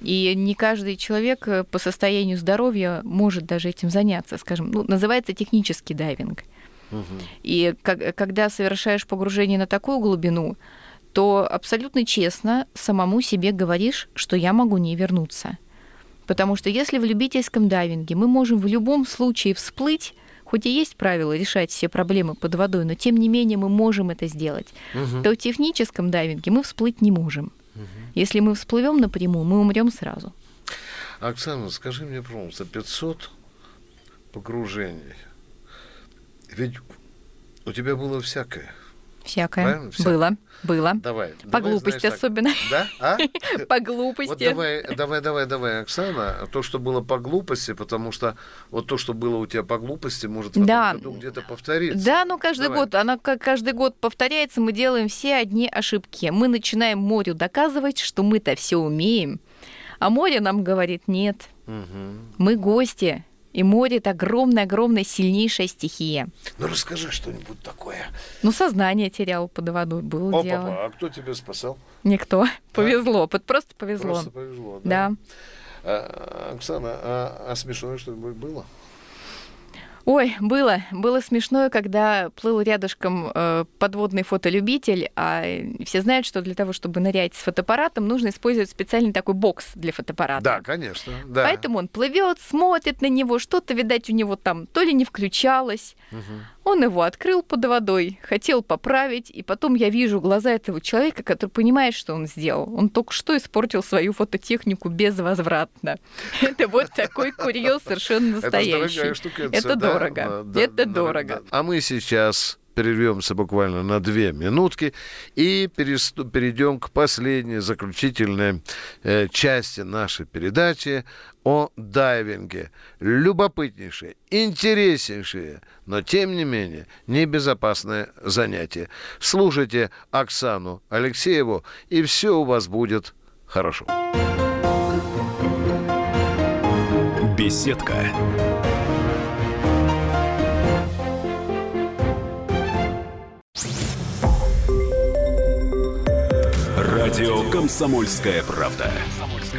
Speaker 3: И не каждый человек э, по состоянию здоровья может даже этим заняться, скажем. Ну, называется технический дайвинг.
Speaker 2: Мгм.
Speaker 3: И как- когда совершаешь погружение на такую глубину, то абсолютно честно самому себе говоришь, что я могу не вернуться. Потому что если в любительском дайвинге мы можем в любом случае всплыть, хоть и есть правило решать все проблемы под водой, но тем не менее мы можем это сделать,
Speaker 2: Мгм.
Speaker 3: то в техническом дайвинге мы всплыть не можем.
Speaker 2: Мгм.
Speaker 3: Если мы всплывем напрямую, мы умрем сразу.
Speaker 2: Оксана, скажи мне, пожалуйста, 500 погружений. Ведь у тебя было всякое.
Speaker 3: Всякое.
Speaker 2: Правильно? Всякое.
Speaker 3: Было, было.
Speaker 2: Давай.
Speaker 3: По
Speaker 2: давай,
Speaker 3: глупости
Speaker 2: знаешь, так.
Speaker 3: особенно.
Speaker 2: Да? А?
Speaker 3: По
Speaker 2: Вот
Speaker 3: глупости.
Speaker 2: давай, давай, давай, давай, Оксана, то, что было по глупости, потому что вот то, что было у тебя по глупости, может в
Speaker 3: Да.
Speaker 2: году где-то повториться.
Speaker 3: Да, ну каждый
Speaker 2: Давай.
Speaker 3: год, она как каждый год повторяется, мы делаем все одни ошибки. Мы начинаем морю доказывать, что мы-то все умеем, а море нам говорит нет.
Speaker 2: Мгм.
Speaker 3: Мы гости, и море это огромная-огромная сильнейшая стихия.
Speaker 2: Ну расскажи что-нибудь такое.
Speaker 3: Ну, сознание терял под водой, было
Speaker 2: Опа,
Speaker 3: дело.
Speaker 2: а кто тебя спасал?
Speaker 3: Никто. Повезло, вот просто повезло.
Speaker 2: Просто повезло. Да.
Speaker 3: Да.
Speaker 2: А, Оксана, а, а смешное что-нибудь было?
Speaker 3: Ой, было. Было смешно, когда плыл рядышком э, подводный фотолюбитель, а все знают, что для того, чтобы нырять с фотоаппаратом, нужно использовать специальный такой бокс для фотоаппарата.
Speaker 2: Да, конечно. Да.
Speaker 3: Поэтому он плывет, смотрит на него, что-то, видать, у него там то ли не включалось.
Speaker 2: Мгм.
Speaker 3: Он его открыл под водой, хотел поправить, и потом я вижу глаза этого человека, который понимает, что он сделал. Он только что испортил свою фототехнику безвозвратно. Это вот такой курьез совершенно настоящий. Это дорого. Это дорого.
Speaker 2: А мы сейчас прервемся буквально на две минутки и перейдем к последней заключительной э, части нашей передачи о дайвинге. Любопытнейшее, интереснейшее, но тем не менее небезопасное занятие. Слушайте Оксану Алексееву, и все у вас будет хорошо.
Speaker 1: Беседка. Радио «Комсомольская правда».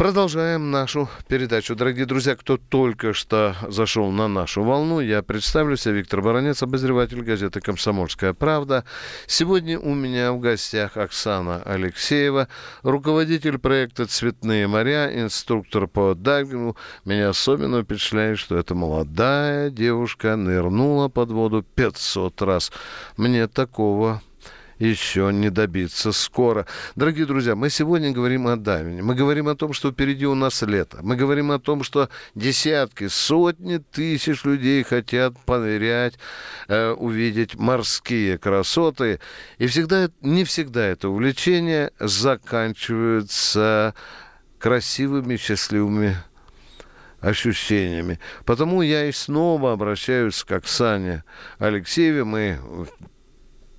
Speaker 2: Продолжаем нашу передачу. Дорогие друзья, кто только что зашел на нашу волну, я представлюсь, я Виктор Баранец, обозреватель газеты «Комсомольская правда». Сегодня у меня в гостях Оксана Алексеева, руководитель проекта «Цветные моря», инструктор по дайвингу. Меня особенно впечатляет, что эта молодая девушка нырнула под воду 500 раз. Мне такого еще не добиться скоро. Дорогие друзья, мы сегодня говорим о дайвинге. Мы говорим о том, что впереди у нас лето. Мы говорим о том, что десятки, сотни тысяч людей хотят понырять, э, увидеть морские красоты. И всегда, не всегда это увлечение заканчивается красивыми, счастливыми ощущениями. Потому я и снова обращаюсь к Оксане Алексееве. Мы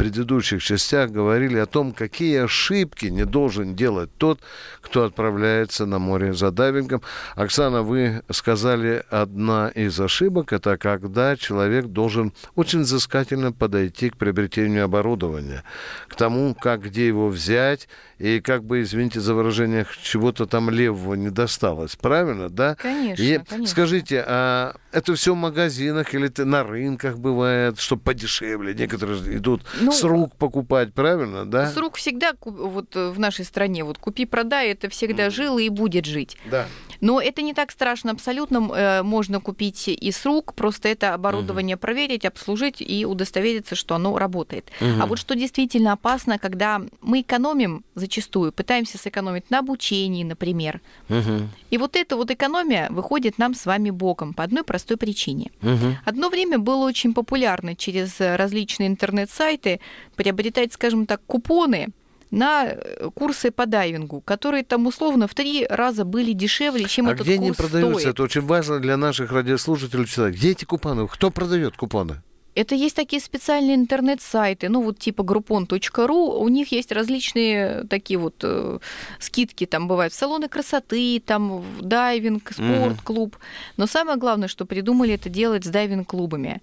Speaker 2: предыдущих частях говорили о том, какие ошибки не должен делать тот, кто отправляется на море за дайвингом. Оксана, вы сказали, одна из ошибок – это когда человек должен очень взыскательно подойти к приобретению оборудования, к тому, как где его взять, и как бы, извините за выражение, чего-то там левого не досталось. Правильно, да?
Speaker 3: Конечно,
Speaker 2: и
Speaker 3: конечно.
Speaker 2: Скажите, а это все в магазинах или на рынках бывает, что подешевле? Некоторые идут
Speaker 3: Ну,
Speaker 2: с рук покупать, правильно, да?
Speaker 3: С рук всегда вот э, в нашей стране вот купи-продай это всегда жило и будет жить.
Speaker 2: Да.
Speaker 3: Но это не так страшно абсолютно. э, Можно купить и с рук, просто это оборудование проверить, обслужить и удостовериться, что оно работает. А вот что действительно опасно, когда мы экономим зачастую, пытаемся сэкономить на обучении, например.
Speaker 2: Мгм.
Speaker 3: И вот эта вот экономия выходит нам с вами боком по одной простой причине.
Speaker 2: Мгм.
Speaker 3: Одно время было очень популярно через различные интернет-сайты приобретать, скажем так, купоны на э, курсы по дайвингу, которые там условно в три раза были дешевле, чем
Speaker 2: А
Speaker 3: этот
Speaker 2: где они
Speaker 3: курс
Speaker 2: продаются?
Speaker 3: стоит.
Speaker 2: Это очень важно для наших радиослушателей. читать. Где эти купоны? Кто продает купоны?
Speaker 3: Это есть такие специальные интернет-сайты, ну вот типа groupon.ru, у них есть различные такие вот э, скидки, там бывают в салоны красоты, там дайвинг, спорт-клуб. Но самое главное, что придумали это делать с дайвинг-клубами.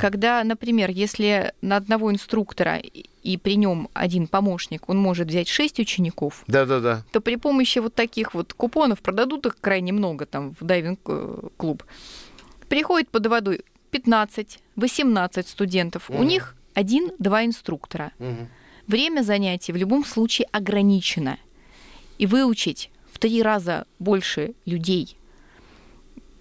Speaker 3: Когда, например, если на одного инструктора и- при нем один помощник, он может взять 6 учеников,
Speaker 2: Да-да-да.
Speaker 3: то при помощи вот таких вот купонов продадут их крайне много там в дайвинг-клуб. Приходит под водой 15, 18 студентов. У
Speaker 2: Мгм.
Speaker 3: них один-два инструктора.
Speaker 2: Мгм.
Speaker 3: Время занятий в любом случае ограничено. И выучить в три раза больше людей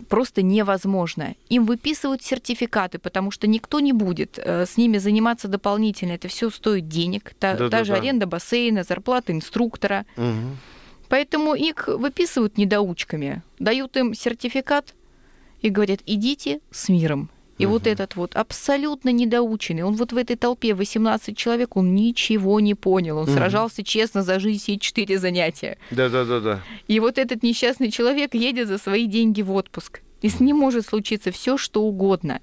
Speaker 3: просто невозможно. Им выписывают сертификаты, потому что никто не будет э, с ними заниматься дополнительно. Это все стоит денег. Та, та же
Speaker 2: Да-да-да.
Speaker 3: аренда бассейна, зарплата инструктора.
Speaker 2: Мгм.
Speaker 3: Поэтому их выписывают недоучками, дают им сертификат и говорят, идите с миром. И вот этот вот абсолютно недоученный, он вот в этой толпе 18 человек, он ничего не понял. Он сражался честно за жизнь все четыре занятия.
Speaker 2: Да-да-да-да.
Speaker 3: И вот этот несчастный человек едет за свои деньги в отпуск. И с ним может случиться все, что угодно.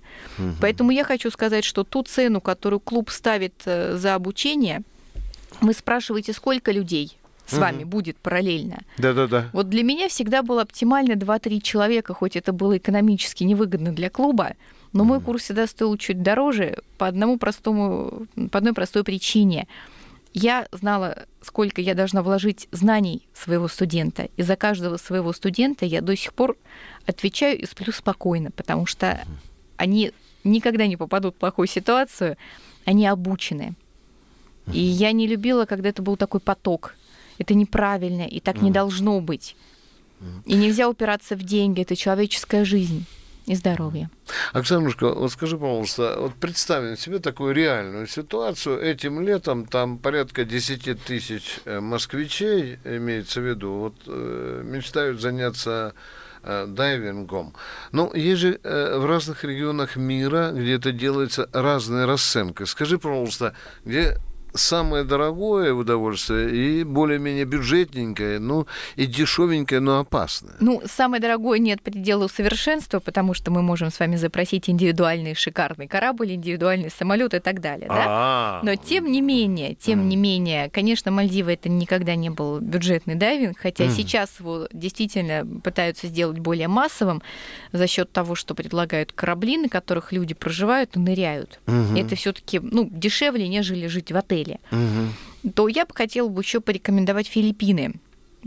Speaker 3: Поэтому я хочу сказать, что ту цену, которую клуб ставит э, за обучение, вы спрашиваете, сколько людей с вами будет параллельно.
Speaker 2: Да-да-да.
Speaker 3: Вот для меня всегда было оптимально 2-3 человека, хоть это было экономически невыгодно для клуба, но мой курс всегда стоил чуть дороже по одному простому, по одной простой причине. Я знала, сколько я должна вложить знаний своего студента, и за каждого своего студента я до сих пор отвечаю и сплю спокойно, потому что они никогда не попадут в плохую ситуацию, они обучены. И я не любила, когда это был такой поток. Это неправильно, и так не должно быть. И нельзя упираться в деньги, это человеческая жизнь и здоровье.
Speaker 2: Оксанушка, вот скажи, пожалуйста, вот представим себе такую реальную ситуацию. Этим летом там порядка 10 тысяч э, москвичей, имеется в виду, вот э, мечтают заняться э, дайвингом. Но есть же в разных регионах мира, где это делается разная расценка. Скажи, пожалуйста, где самое дорогое удовольствие и более-менее бюджетненькое, ну и дешевенькое, но опасное.
Speaker 3: Ну, самое дорогое нет предела совершенства, потому что мы можем с вами запросить индивидуальный шикарный корабль, индивидуальный самолет и так далее, да?
Speaker 2: А,
Speaker 3: Но тем не менее, тем не менее, конечно, Мальдивы это никогда не был бюджетный дайвинг, хотя сейчас его действительно пытаются сделать более массовым за счет того, что предлагают корабли, на которых люди проживают и ныряют. Это все-таки ну, дешевле, нежели жить в отеле.
Speaker 2: Мгм.
Speaker 3: То я бы хотела бы еще порекомендовать Филиппины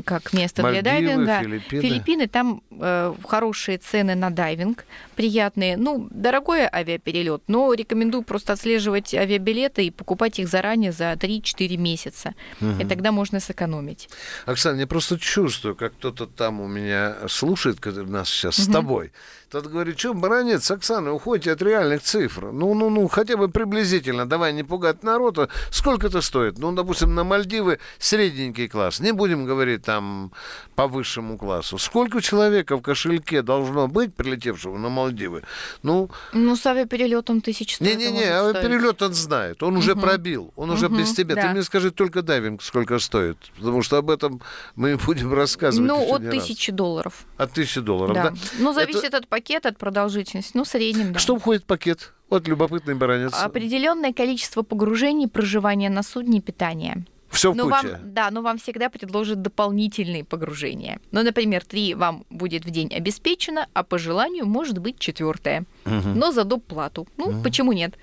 Speaker 3: как место
Speaker 2: Мальдивы,
Speaker 3: для дайвинга.
Speaker 2: Филиппины.
Speaker 3: Филиппины, там э, хорошие цены на дайвинг, приятные. Ну, дорогой авиаперелет, но рекомендую просто отслеживать авиабилеты и покупать их заранее за 3-4 месяца. И тогда можно сэкономить.
Speaker 2: Оксана, я просто чувствую, как кто-то там у меня слушает, нас сейчас с
Speaker 3: Мгм.
Speaker 2: тобой. Тот говорит, что, баронец, Оксана, уходите от реальных цифр. Ну, ну, ну, хотя бы приблизительно, давай не пугать народа. Сколько это стоит? Ну, допустим, на Мальдивы средненький класс. Не будем говорить там по высшему классу. Сколько человека в кошельке должно быть, прилетевшего на Мальдивы? Ну,
Speaker 3: Ну, с авиаперелетом 1100 это
Speaker 2: не-не-не,
Speaker 3: может
Speaker 2: а он знает, он уже
Speaker 3: Мгм.
Speaker 2: пробил, он уже
Speaker 3: Мгм,
Speaker 2: без тебя. Ты
Speaker 3: да.
Speaker 2: мне скажи только дайвинг сколько стоит, потому что об этом мы будем рассказывать
Speaker 3: Ну, от
Speaker 2: не раз.
Speaker 3: тысячи долларов.
Speaker 2: От тысячи долларов, да?
Speaker 3: Да. Ну, зависит от пакета, от продолжительности. Ну, в среднем, да.
Speaker 2: Что входит в пакет? Вот любопытный баранец.
Speaker 3: Определенное количество погружений, проживания на судне, питания.
Speaker 2: Все в
Speaker 3: Но вам,
Speaker 2: куче.
Speaker 3: да, но вам всегда предложат дополнительные погружения. Ну, например, три вам будет в день обеспечено, а по желанию может быть четвертое. Но за доп. плату. Ну, почему нет?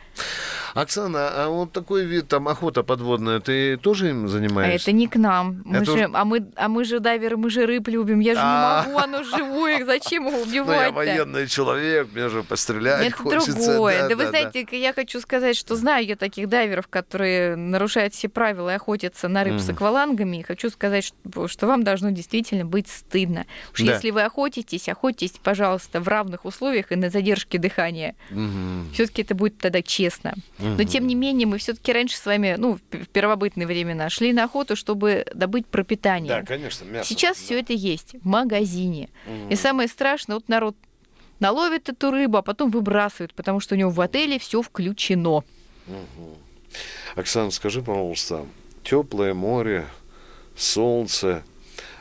Speaker 2: Оксана, а вот такой вид, там, охота подводная, ты тоже им
Speaker 3: А
Speaker 2: занимаешься?
Speaker 3: это не к нам. Мы
Speaker 2: Это
Speaker 3: же, а, мы, а мы же дайверы, мы же рыб любим. Я же
Speaker 2: А.
Speaker 3: не могу, оно живое. Зачем его
Speaker 2: Ну, я военный человек, мне же пострелять
Speaker 3: Это
Speaker 2: хочется.
Speaker 3: другое. Да,
Speaker 2: да,
Speaker 3: вы
Speaker 2: да,
Speaker 3: знаете, я хочу сказать, что знаю я таких дайверов, которые нарушают все правила и охотятся на рыб с
Speaker 2: Мгм.
Speaker 3: аквалангами. И хочу сказать, что, что вам должно действительно быть стыдно. Уж
Speaker 2: Да.
Speaker 3: если вы охотитесь, охотитесь, пожалуйста, в равных условиях и на задержке дыхания.
Speaker 2: Мгм.
Speaker 3: Все-таки это будет тогда честно. Но
Speaker 2: Мгм.
Speaker 3: тем не менее, мы все-таки раньше с вами, ну, в первобытные времена, шли на охоту, чтобы добыть пропитание.
Speaker 2: Да, конечно, мясо.
Speaker 3: Сейчас
Speaker 2: да.
Speaker 3: все это есть в магазине.
Speaker 2: Мгм.
Speaker 3: И самое страшное, вот народ наловит эту рыбу, а потом выбрасывает, потому что у него в отеле все включено.
Speaker 2: Мгм. Оксана, скажи, пожалуйста, теплое море, солнце,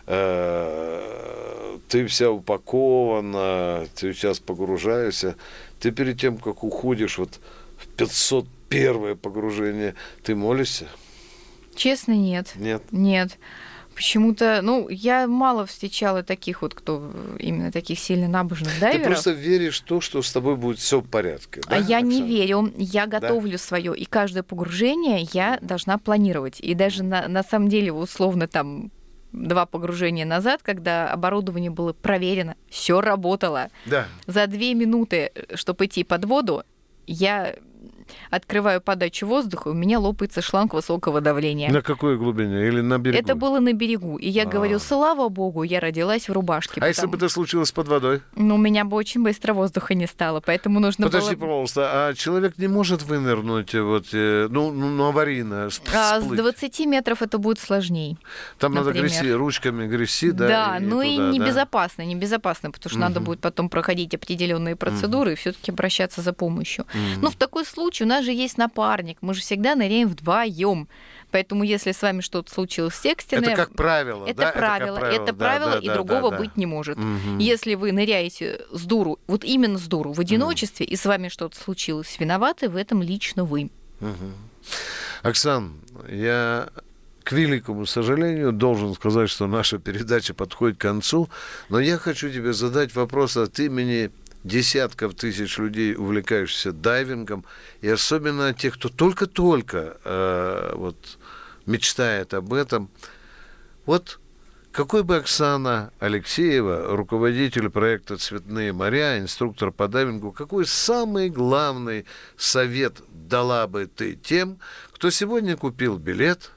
Speaker 2: э, ты вся упакована, ты сейчас погружаешься, ты перед тем, как уходишь вот в 501 погружение, ты молишься?
Speaker 3: Честно, нет.
Speaker 2: Нет?
Speaker 3: Нет. Почему-то, ну, я мало встречала таких вот, кто именно таких сильно набожных
Speaker 2: Ты
Speaker 3: дайверов.
Speaker 2: просто веришь в то, что с тобой будет все в порядке.
Speaker 3: А
Speaker 2: да,
Speaker 3: я не
Speaker 2: Оксана?
Speaker 3: верю, я готовлю свое, и каждое погружение я должна планировать. И даже на, на самом деле, условно, там два погружения назад, когда оборудование было проверено, все работало.
Speaker 2: Да.
Speaker 3: За две минуты, чтобы идти под воду, я открываю подачу воздуха, у меня лопается шланг высокого давления.
Speaker 2: На какой глубине? Или на берегу?
Speaker 3: Это было на берегу. И я
Speaker 2: А.
Speaker 3: говорю, слава богу, я родилась в рубашке.
Speaker 2: А если бы
Speaker 3: потому-
Speaker 2: это случилось под водой?
Speaker 3: Ну, у меня бы очень быстро воздуха не стало, поэтому нужно
Speaker 2: Подожди,
Speaker 3: было...
Speaker 2: пожалуйста, а человек не может вынырнуть, э, вот, э, ну, ну, ну, аварийно, сп-
Speaker 3: А с
Speaker 2: всплыть?
Speaker 3: 20 метров это будет сложнее.
Speaker 2: Там надо
Speaker 3: например.
Speaker 2: грести, ручками грести, да?
Speaker 3: Да,
Speaker 2: и
Speaker 3: ну и
Speaker 2: туда, да?
Speaker 3: небезопасно, небезопасно, потому что надо
Speaker 2: Мгм.
Speaker 3: будет потом проходить определенные процедуры и все-таки обращаться за помощью.
Speaker 2: Мгм.
Speaker 3: Но в такой случай у нас же есть напарник, мы же всегда ныряем вдвоем. Поэтому если с вами что-то случилось с экстренное,
Speaker 2: Это как правило,
Speaker 3: это
Speaker 2: да?
Speaker 3: правило, это
Speaker 2: да,
Speaker 3: правило,
Speaker 2: да,
Speaker 3: и
Speaker 2: да,
Speaker 3: другого
Speaker 2: да, да.
Speaker 3: быть не может.
Speaker 2: Мгм.
Speaker 3: Если вы ныряете с дуру, вот именно с дуру, в одиночестве, и с вами что-то случилось, виноваты в этом лично вы.
Speaker 2: Мгм. Оксан, я к великому сожалению должен сказать, что наша передача подходит к концу, но я хочу тебе задать вопрос от имени десятков тысяч людей, увлекающихся дайвингом, и особенно тех, кто только-только э, вот, мечтает об этом. Вот какой бы Оксана Алексеева, руководитель проекта «Цветные моря», инструктор по дайвингу, какой самый главный совет дала бы ты тем, кто сегодня купил билет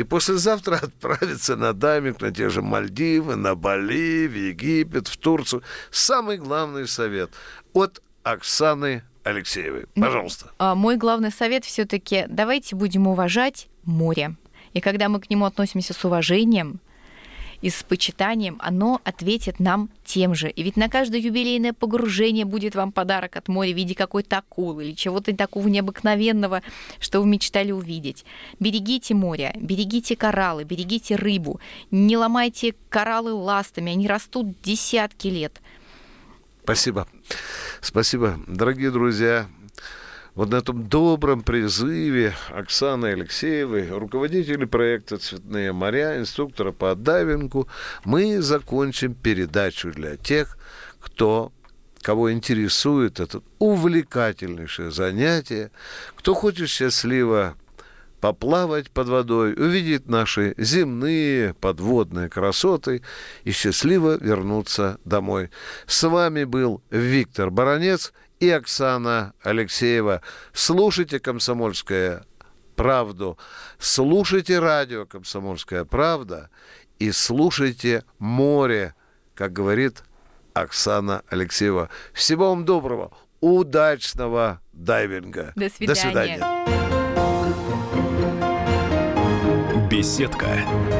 Speaker 2: и послезавтра отправится на дайвинг на те же Мальдивы, на Бали, в Египет, в Турцию. Самый главный совет от Оксаны Алексеевой.
Speaker 3: Ну,
Speaker 2: Пожалуйста.
Speaker 3: А Мой главный совет все-таки давайте будем уважать море. И когда мы к нему относимся с уважением, и с почитанием, оно ответит нам тем же. И ведь на каждое юбилейное погружение будет вам подарок от моря в виде какой-то акулы или чего-то такого необыкновенного, что вы мечтали увидеть. Берегите море, берегите кораллы, берегите рыбу, не ломайте кораллы ластами, они растут десятки лет.
Speaker 2: Спасибо. Спасибо. Дорогие друзья, вот на этом добром призыве Оксаны Алексеевой, руководителя проекта «Цветные моря», инструктора по дайвингу, мы закончим передачу для тех, кто кого интересует это увлекательнейшее занятие, кто хочет счастливо поплавать под водой, увидеть наши земные подводные красоты и счастливо вернуться домой. С вами был Виктор Баранец и Оксана Алексеева. Слушайте «Комсомольская правду», слушайте радио «Комсомольская правда» и слушайте море, как говорит Оксана Алексеева. Всего вам доброго, удачного дайвинга.
Speaker 3: До свидания. До свидания.
Speaker 1: Беседка.